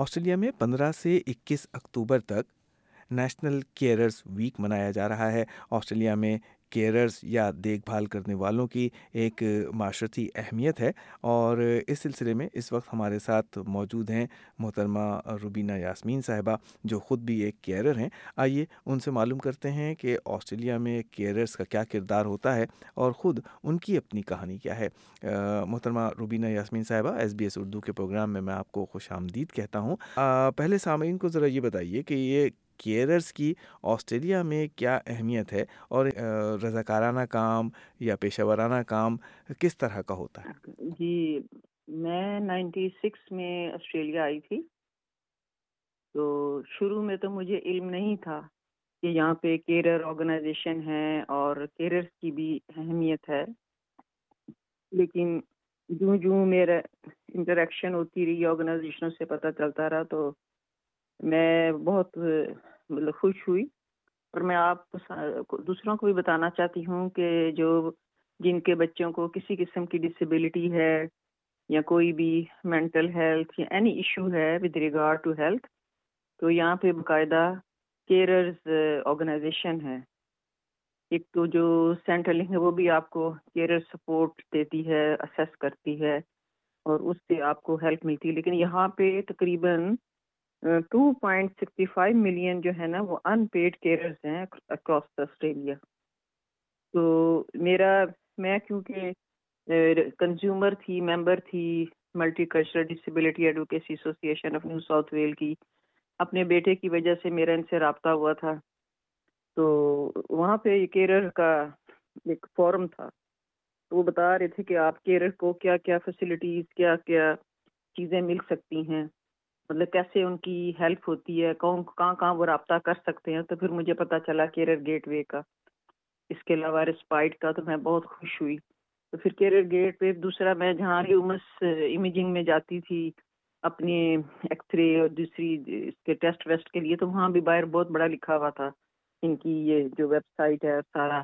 Australia میں پندرہ سے اکیس اکتوبر تک نیشنل کیئرز ویک منایا جا رہا ہے۔ آسٹریلیا میں کیئرز یا دیکھ بھال کرنے والوں کی ایک معاشرتی اہمیت ہے اور اس سلسلے میں اس وقت ہمارے ساتھ موجود ہیں محترمہ روبینہ یاسمین صاحبہ جو خود بھی ایک کیئرر ہیں۔ آئیے ان سے معلوم کرتے ہیں کہ آسٹریلیا میں کیئررز کا کیا کردار ہوتا ہے اور خود ان کی اپنی کہانی کیا ہے۔ محترمہ روبینہ یاسمین صاحبہ، ایس بی ایس اردو کے پروگرام میں میں آپ کو خوش آمدید کہتا ہوں۔ پہلے سامعین کو ذرا یہ بتائیے کہ یہ کیئررز کی آسٹریلیا میں کیا اہمیت ہے اور رضاکارانہ کام یا پیشہ ورانہ کام کس طرح کا ہوتا ہے؟ جی میں نائنٹی سکس میں آسٹریلیا آئی تھی۔ تو شروع میں تو مجھے علم نہیں تھا کہ یہاں پہ کیرر آرگنائزیشن ہے اور کیرر کی بھی اہمیت ہے۔ لیکن جوں جوں میرا انٹریکشن ہوتی رہی، آرگنائزیشنوں سے پتہ چلتا رہا تو میں بہت مطلب خوش ہوئی۔ اور میں آپ دوسروں کو بھی بتانا چاہتی ہوں کہ جو جن کے بچوں کو کسی قسم کی ڈسیبلٹی ہے یا کوئی بھی مینٹل ہیلتھ یا اینی ایشو ہے ود ریگارڈ ٹو ہیلتھ تو یہاں پہ باقاعدہ کیئررز آرگنائزیشن ہے۔ ایک تو جو سینٹرل ہے وہ بھی آپ کو کیئر سپورٹ دیتی ہے اسیس کرتی ہے اور اس سے آپ کو ہیلپ ملتی ہے۔ لیکن یہاں پہ تقریباً two point sixty five million جو ہے نا وہ ان پیڈ کیئرز ہیں اکراس آسٹریلیا تو میرا میں کیونکہ کنزیومر تھی ممبر تھی multi cultural disability advocacy association of New South Wales کی، اپنے بیٹے کی وجہ سے میرا ان سے رابطہ ہوا تھا۔ تو وہاں پہ کیرر کا ایک فورم تھا۔ تو وہ بتا رہے تھے کہ آپ کیرر کو کیا کیا فیسلٹیز کیا کیا چیزیں مل سکتی ہیں۔ مطلب کیسے ان کی ہیلپ ہوتی ہے، کون کہاں کہاں وہ رابطہ کر سکتے ہیں؟ تو پھر مجھے پتا چلا کیریئر گیٹ وے کا۔ اس کے علاوہ رسپائٹ کا تو میں بہت خوش ہوئی۔ تو پھر کیریئر گیٹ وے دوسرا میں جہاں ریومس امیجنگ میں جاتی تھی اپنے ایکس رے اور دوسری اس کے ٹیسٹ ویسٹ کے لیے، تو وہاں بھی باہر بہت بڑا لکھا ہوا تھا۔ ان کی یہ جو ویب سائٹ ہے، سارا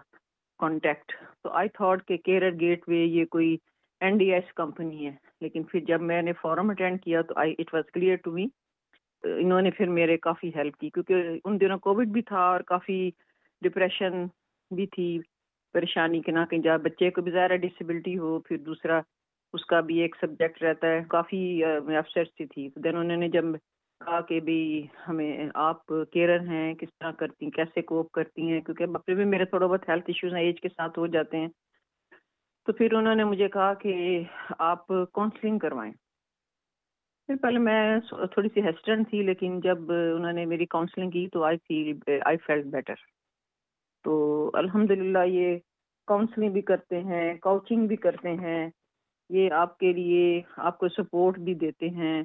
کانٹیکٹ تو آئی تھاٹ کہ کیریئر گیٹ وے یہ کوئی این ڈی ایس کمپنی ہے۔ لیکن پھر جب میں نے فورم اٹینڈ کیا تو I it was clear to me انہوں نے پھر میرے کافی ہیلپ کی کیونکہ ان دنوں کووڈ بھی تھا اور کافی ڈپریشن بھی تھی۔ پریشانی کے نہ کہیں جا، بچے کو بھی بظاہر ڈسیبلٹی ہو، پھر دوسرا اس کا بھی ایک سبجیکٹ رہتا ہے۔ کافی uh, افسر سی تھی۔ دین انہوں نے جب کہا کہ بھی ہمیں آپ کیئر ہیں، کس طرح کرتی ہیں، کیسے کوپ کرتی ہیں؟ کیونکہ بکرے میں میرے تھوڑا بہت ہیلتھ ایشوز ہیں ایج کے ساتھ ہو جاتے ہیں۔ تو پھر انہوں نے مجھے کہا کہ آپ کاؤنسلنگ کروائیں۔ پھر پہلے میں تھوڑی سی ہیسٹنٹ تھی، لیکن جب انہوں نے میری کاؤنسلنگ کی تو آئی فیل آئی فیلٹ بیٹر تو الحمد یہ کاؤنسلنگ بھی کرتے ہیں کوچنگ بھی کرتے ہیں۔ یہ آپ کے لیے، آپ کو سپورٹ بھی دیتے ہیں۔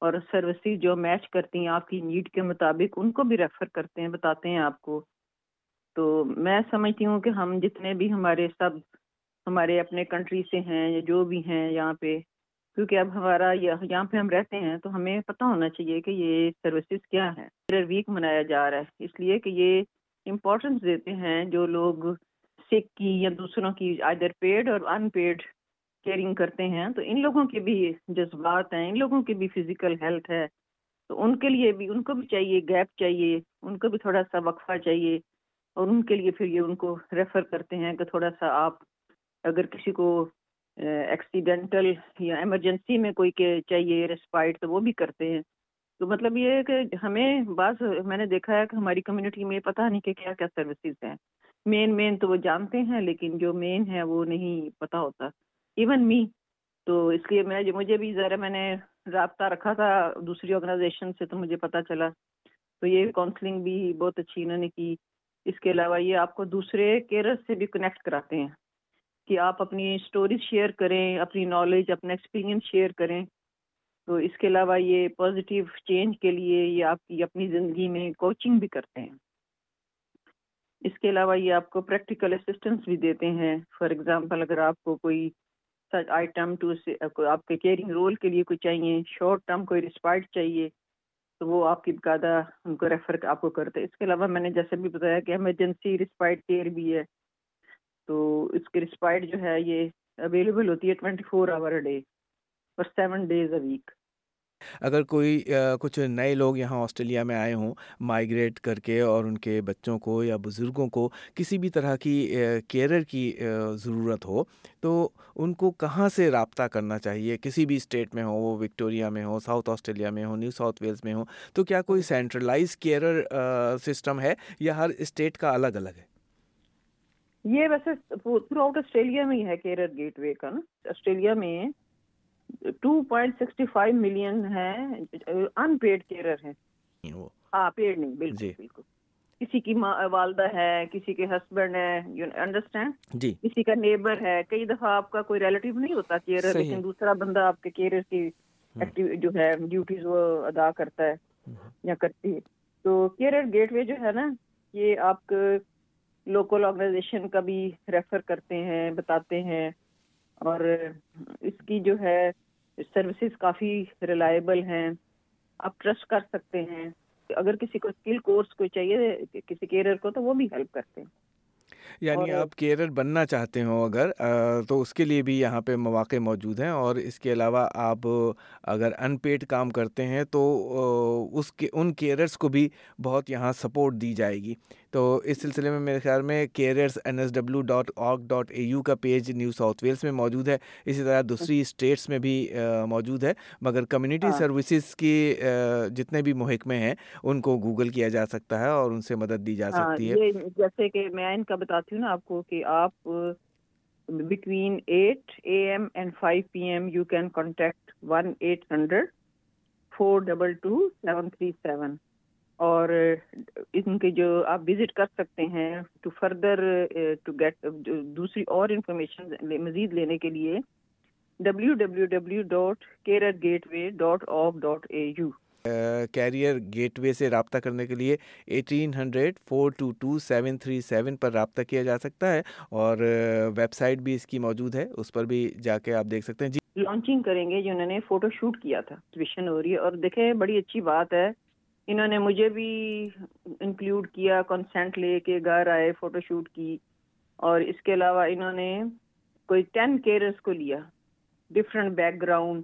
اور سروسز جو میچ کرتی ہیں آپ کی نیڈ کے مطابق، ان کو بھی ریفر کرتے ہیں، بتاتے ہیں آپ کو۔ تو میں سمجھتی ہوں کہ ہم جتنے بھی ہمارے سب ہمارے اپنے کنٹری سے ہیں یا جو بھی ہیں یہاں پہ، کیونکہ اب ہمارا یہاں پہ ہم رہتے ہیں تو ہمیں پتہ ہونا چاہیے کہ یہ سروسز کیا ہیں۔ کیریئر ویک منایا جا رہا ہے، اس لیے کہ یہ امپورٹنس دیتے ہیں جو لوگ سکھ کی یا دوسروں کی آئر پیڈ اور ان پیڈ کیئرنگ کرتے ہیں۔ تو ان لوگوں کے بھی جذبات ہیں، ان لوگوں کی بھی فزیکل ہیلتھ ہے۔ تو ان کے لیے بھی، ان کو بھی چاہیے گیپ چاہیے، ان کو بھی تھوڑا سا وقفہ چاہیے اور ان کے لیے پھر یہ ان کو ریفر کرتے ہیں کہ تھوڑا سا آپ اگر کسی کو ایکسیڈنٹل یا ایمرجنسی میں کوئی کے چاہیے ریسپائٹ تو وہ بھی کرتے ہیں۔ تو مطلب یہ ہے کہ ہمیں بعض، میں نے دیکھا ہے کہ ہماری کمیونٹی میں پتہ نہیں کہ کیا کیا سروسز ہیں۔ مین مین تو وہ جانتے ہیں، لیکن جو مین ہے وہ نہیں پتہ ہوتا۔ ایون می تو اس لیے میں، مجھے بھی ذرا میں نے رابطہ رکھا تھا دوسری آرگنائزیشن سے، تو مجھے پتہ چلا۔ تو یہ کاؤنسلنگ بھی بہت اچھی انہوں نے کی۔ اس کے علاوہ یہ آپ کو دوسرے کیئر سے بھی کنیکٹ کراتے ہیں۔ کہ آپ اپنی اسٹوریز شیئر کریں، اپنی نالج اپنا ایکسپیرینس شیئر کریں۔ تو اس کے علاوہ یہ پازیٹیو چینج کے لیے یہ آپ کی اپنی زندگی میں کوچنگ بھی کرتے ہیں۔ اس کے علاوہ یہ آپ کو پریکٹیکل اسسٹنس بھی دیتے ہیں۔ فار ایگزامپل اگر آپ کو کوئی سچ آئٹم ٹو آپ کے کیئرنگ رول کے لیے کوئی چاہیے شارٹ ٹرم کوئی رسپائٹ چاہیے، تو وہ آپ کی بقادہ ان کو ریفر آپ کو کرتے اس کے علاوہ میں نے جیسے بھی بتایا کہ ایمرجنسی رسپائٹ کیئر بھی ہے۔ تو اس کے رسپائٹ جو ہے یہ اویلیبل ہوتی ہے ٹوینٹی فور آور ڈے اور سیون ڈیز اے ویک اگر کوئی کچھ نئے لوگ یہاں آسٹریلیا میں آئے ہوں مائگریٹ کر کے اور ان کے بچوں کو یا بزرگوں کو کسی بھی طرح کی کیئرر کی ضرورت ہو، تو ان کو کہاں سے رابطہ کرنا چاہیے؟ کسی بھی اسٹیٹ میں ہو وہ وکٹوریا میں ہو ساؤتھ آسٹریلیا میں ہو نیو ساؤتھ ویلز میں ہوں، تو کیا کوئی سینٹرلائز کیئرر سسٹم ہے یا ہر اسٹیٹ کا الگ الگ ہے؟ یہ ویسے تھرو آؤٹ آسٹریلیا میں ہی ہے کیرر گیٹ وے کا نا۔ آسٹریلیا میں two point sixty five million ہے ان پیڈ کیئرر ہیں ہاں پیڈ نہیں بالکل جی۔ بالکل۔ کسی کی والدہ ہے کسی کے ہسبینڈ ہے یو انڈرسٹینڈ جی۔ کسی کا نیبر ہے کئی دفعہ آپ کا کوئی ریلیٹیو نہیں ہوتا کیئر لیکن دوسرا بندہ آپ کے کیئر کی جو ہے ڈیوٹیز وہ ادا کرتا ہے یا کرتی ہے۔ تو کیئر گیٹ وے جو ہے نا یہ آپ لوکل آرگنائزیشن کا بھی ریفر کرتے ہیں بتاتے ہیں اور اس کی جو ہے سروسز کافی ریلائبل ہیں۔ آپ ٹرسٹ کر سکتے ہیں۔ اگر کسی کو اسکل کورس کو چاہیے کسی کیریئر کو تو وہ بھی ہیلپ کرتے ہیں۔ یعنی آپ کیریئر بننا چاہتے ہوں اگر تو اس کے لیے بھی یہاں پہ مواقع موجود ہیں اور اس کے علاوہ آپ اگر ان پیڈ کام کرتے ہیں تو اس کے ان کیریئرس کو بھی بہت یہاں سپورٹ دی جائے گی۔ تو اس سلسلے میں میرے خیال میں carers N S W dot org dot A U کا پیج نیو ساؤتھ ویلس میں موجود ہے۔ اسی طرح دوسری اسٹیٹس میں بھی موجود ہے۔ مگر کمیونٹی سروسز ہاں۔ کے جتنے بھی محکمے ہیں ان کو گوگل کیا جا سکتا ہے اور ان سے مدد دی جا ہاں، سکتی ہے۔ جیسے کہ میں ان کا بتاتی ہوں نا آپ کو کہ آپ between eight A M and five P M you can contact one eight hundred four double two seven three seven اور ان کے جو آپ وزٹ کر سکتے ہیں ٹو فردر ٹو گیٹ دوسری اور انفارمیشن مزید لینے کے لیے W W W dot carer gateway dot of dot A U career gateway سے رابطہ کرنے کے لیے eighteen hundred four two two seven three seven پر رابطہ کیا جا سکتا ہے اور ویب سائٹ بھی اس کی موجود ہے اس پر بھی جا کے آپ دیکھ سکتے ہیں۔ جی لانچنگ کریں گے جنہوں نے فوٹو شوٹ کیا تھا۔ ہو رہی ہے اور دیکھیں بڑی اچھی بات ہے۔ انہوں نے مجھے بھی انکلوڈ کیا کنسینٹ لے کے گھر آئے فوٹو شوٹ کی اور اس کے علاوہ انہوں نے کوئی ٹین کیئرس کو لیا ڈفرینٹ بیک گراؤنڈ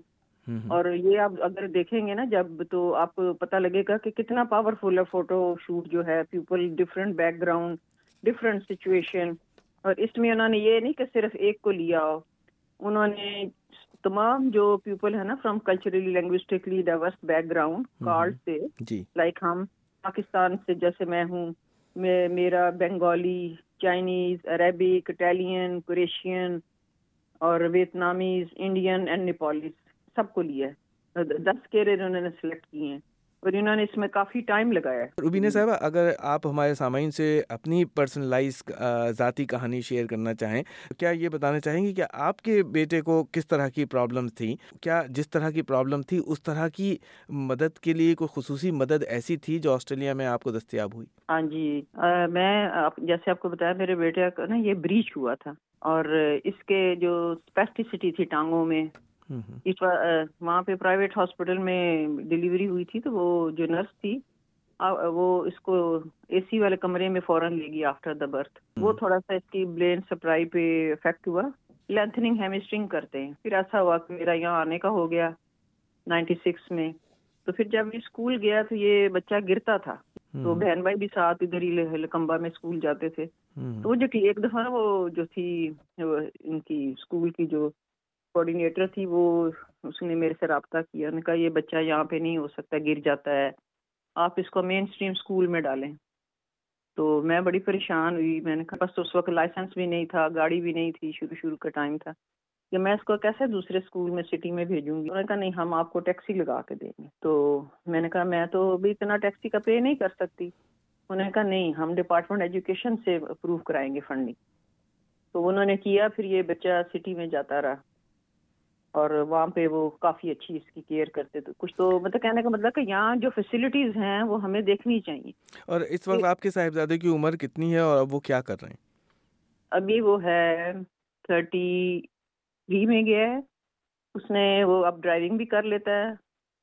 اور یہ آپ اگر دیکھیں گے نا جب تو آپ کو پتہ لگے گا کہ کتنا پاورفل ہے فوٹو شوٹ جو ہے people different background different situation اور اس میں انہوں نے یہ نہیں کہ صرف ایک کو لیا انہوں نے تمام جو پیپل ہے نا from culturally linguistically diverse background card سے لائک ہم پاکستان سے جیسے میں ہوں میرا Bengali Chinese Arabic Italian Croatian اور ویتنامیز انڈین اینڈ نیپالیز سب کو لیا ہے۔ دس کیریئر انہوں نے سلیکٹ کیے ہیں۔ اور انہوں نے اس میں کافی ٹائم لگایا ہے۔ روبینہ صاحبہ اگر آپ ہمارے سامعین سے اپنی پرسنلائز ذاتی کہانی شیئر کرنا چاہیں کیا یہ بتانا چاہیں گے کہ آپ کے بیٹے کو کس طرح کی پرابلم تھیں؟ کیا جس طرح کی پرابلم تھی اس طرح کی مدد کے لیے کوئی خصوصی مدد ایسی تھی جو آسٹریلیا میں آپ کو دستیاب ہوئی؟ ہاں جی میں جیسے آپ کو بتایا میرے بیٹے کا نا یہ بریچ ہوا تھا اور اس کے جو اسپیسٹیسٹی تھی ٹانگوں میں وہاں پہ پرائیویٹ ہاسپٹل میں ڈلیوری ہوئی تھی تو وہ جو نرس تھی وہ اس کو اے سی والے کمرے میں فوراً لے گی آفٹر دا برتھ وہ تھوڑا سا اس کی بلین سپلائی پہ افیکٹ ہوا۔ لینتھنگ ہیمسٹرنگ کرتے ہیں۔ پھر ایسا ہوا کہ میرا یہاں آنے کا ہو گیا نائنٹی سکس میں۔ تو پھر جب اسکول گیا تو یہ بچہ گرتا تھا۔ تو بہن بھائی بھی ساتھ ادھر ہی لکمبا میں اسکول جاتے تھے۔ تو وہ جو ایک دفعہ وہ جو تھی ان کی اسکول کی جو کوآڈینیٹر تھی، وہ اس نے میرے سے رابطہ کیا۔ نے کہا، یہ بچہ یہاں پہ نہیں ہو سکتا، گر جاتا ہے۔ آپ اس کو مین اسٹریم اسکول میں ڈالیں۔ تو میں بڑی پریشان ہوئی۔ میں نے کہا، بس اس وقت لائسنس بھی نہیں تھا، گاڑی بھی نہیں تھی، شروع شروع کا ٹائم تھا۔ کہ میں اس کو کیسے دوسرے اسکول میں سٹی میں بھیجوں گی؟ انہوں نے کہا، نہیں، ہم آپ کو ٹیکسی لگا کے دیں گے۔ تو میں نے کہا، میں تو ابھی اتنا ٹیکسی کا پے نہیں کر سکتی۔ انہوں نے کہا، نہیں، ہم ڈپارٹمنٹ ایجوکیشن سے اپروو کرائیں گے فنڈنگ تو انہوں نے کیا، پھر یہ بچہ سٹی میں جاتا رہا۔ اور وہاں پہ وہ کافی اچھی اس کی کیئر کرتے تھے۔ کچھ تو مطلب کہنے کا مطلب کہ یہاں جو فیسلٹیز ہیں وہ ہمیں دیکھنی چاہیے۔ اور اس وقت آپ کے صاحبزادے کی عمر کتنی ہے اور اب وہ کیا کر رہے ہیں؟ ابھی وہ ہے تھرٹی تھری میں گیا ہے۔ اس نے وہ اب ڈرائیونگ بھی کر لیتا ہے۔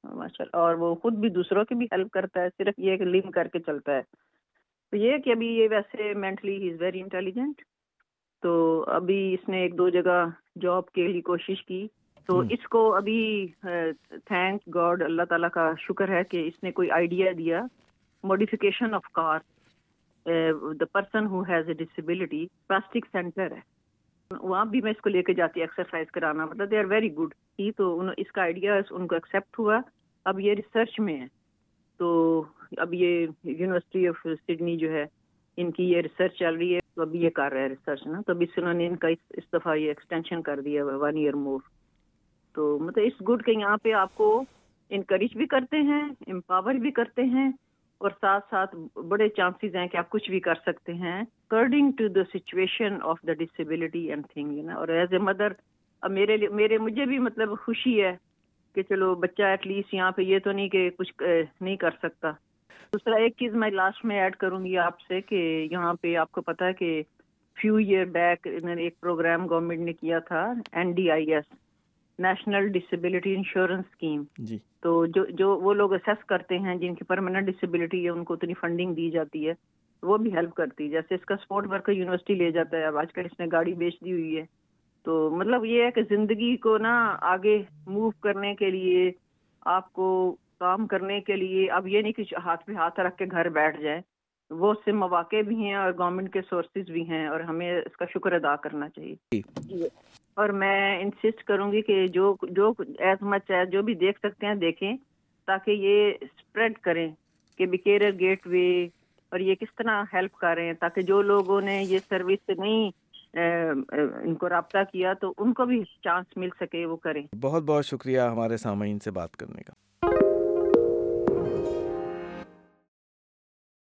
ماشاء اللہ اور وہ خود بھی دوسروں کی بھی ہیلپ کرتا ہے۔ صرف یہ کہ لنک کر کے چلتا ہے۔ تو یہ کہ ابھی یہ ویسے مینٹلی ہی از ویری انٹیلیجنٹ تو ابھی اس نے ایک دو جگہ جاب کے لیے کوشش کی۔ تو اس کو ابھی تھینک گاڈ اللہ تعالیٰ کا شکر ہے کہ اس نے کوئی آئیڈیا دیا۔ Modification of car the person who has a disability plastic centre ہے۔ وہاں بھی میں اس کو لے کے جاتی ایکسرسائز کرانا۔ مطلب دے آر ویری گڈ ہی تو اس کا آئیڈیا ان کو ایکسیپٹ ہوا۔ اب یہ ریسرچ میں ہے۔ تو اب یہ یونیورسٹی آف سڈنی جو ہے ان کی یہ ریسرچ چل رہی ہے۔ تو ابھی یہ کر رہا ہے ریسرچ نا۔ تو ابھی سے انہوں نے ان کا اس دفعہ یہ ایکسٹینشن کر دیا ون ایئر مور تو مطلب اس گڈ کے یہاں پہ آپ کو انکریج بھی کرتے ہیں امپاور بھی کرتے ہیں اور ساتھ ساتھ بڑے چانسز ہیں کہ آپ کچھ بھی کر سکتے ہیں۔ According to the situation of the disability and thing نا اور ایز اے مدر اب میرے میرے، مجھے بھی مطلب خوشی ہے کہ چلو بچہ ایٹ لیسٹ یہاں پہ یہ تو نہیں کہ کچھ نہیں کر سکتا۔ دوسرا ایک چیز میں لاسٹ میں ایڈ کروں گی آپ سے کہ یہاں پہ آپ کو پتا ہے کہ فیو ایئر بیک ایک پروگرام گورنمنٹ نے کیا تھا N D I S national disability insurance scheme تو جو جو وہ لوگ اسیس کرتے ہیں جن کی پرماننٹ ڈسیبلٹی ہے ان کو اتنی فنڈنگ دی جاتی ہے وہ بھی ہیلپ کرتی ہے۔ جیسے اس کا اسپورٹ ورکر یونیورسٹی لے جاتا ہے اب آج کل اس نے گاڑی بیچ دی ہوئی ہے۔ تو مطلب یہ ہے کہ زندگی کو نا آگے موو کرنے کے لیے آپ کو کام کرنے کے لیے اب یہ نہیں کہ ہاتھ پہ ہاتھ رکھ کے گھر بیٹھ جائیں وہ سے مواقع بھی ہیں اور گورنمنٹ کے سورسز بھی ہیں اور ہمیں اس کا شکر ادا کرنا چاہیے۔ جی۔ اور میں انسسٹ کروں گی کہ جو جو ایز مچ ایز جو بھی دیکھ سکتے ہیں دیکھیں تاکہ یہ اسپریڈ کریں کہ بکیرر گیٹ وے اور یہ کس طرح ہیلپ کریں تاکہ جو لوگوں نے یہ سروس سے نہیں ان کو رابطہ کیا تو ان کو بھی چانس مل سکے وہ کریں۔ بہت بہت شکریہ ہمارے سامعین سے بات کرنے کا۔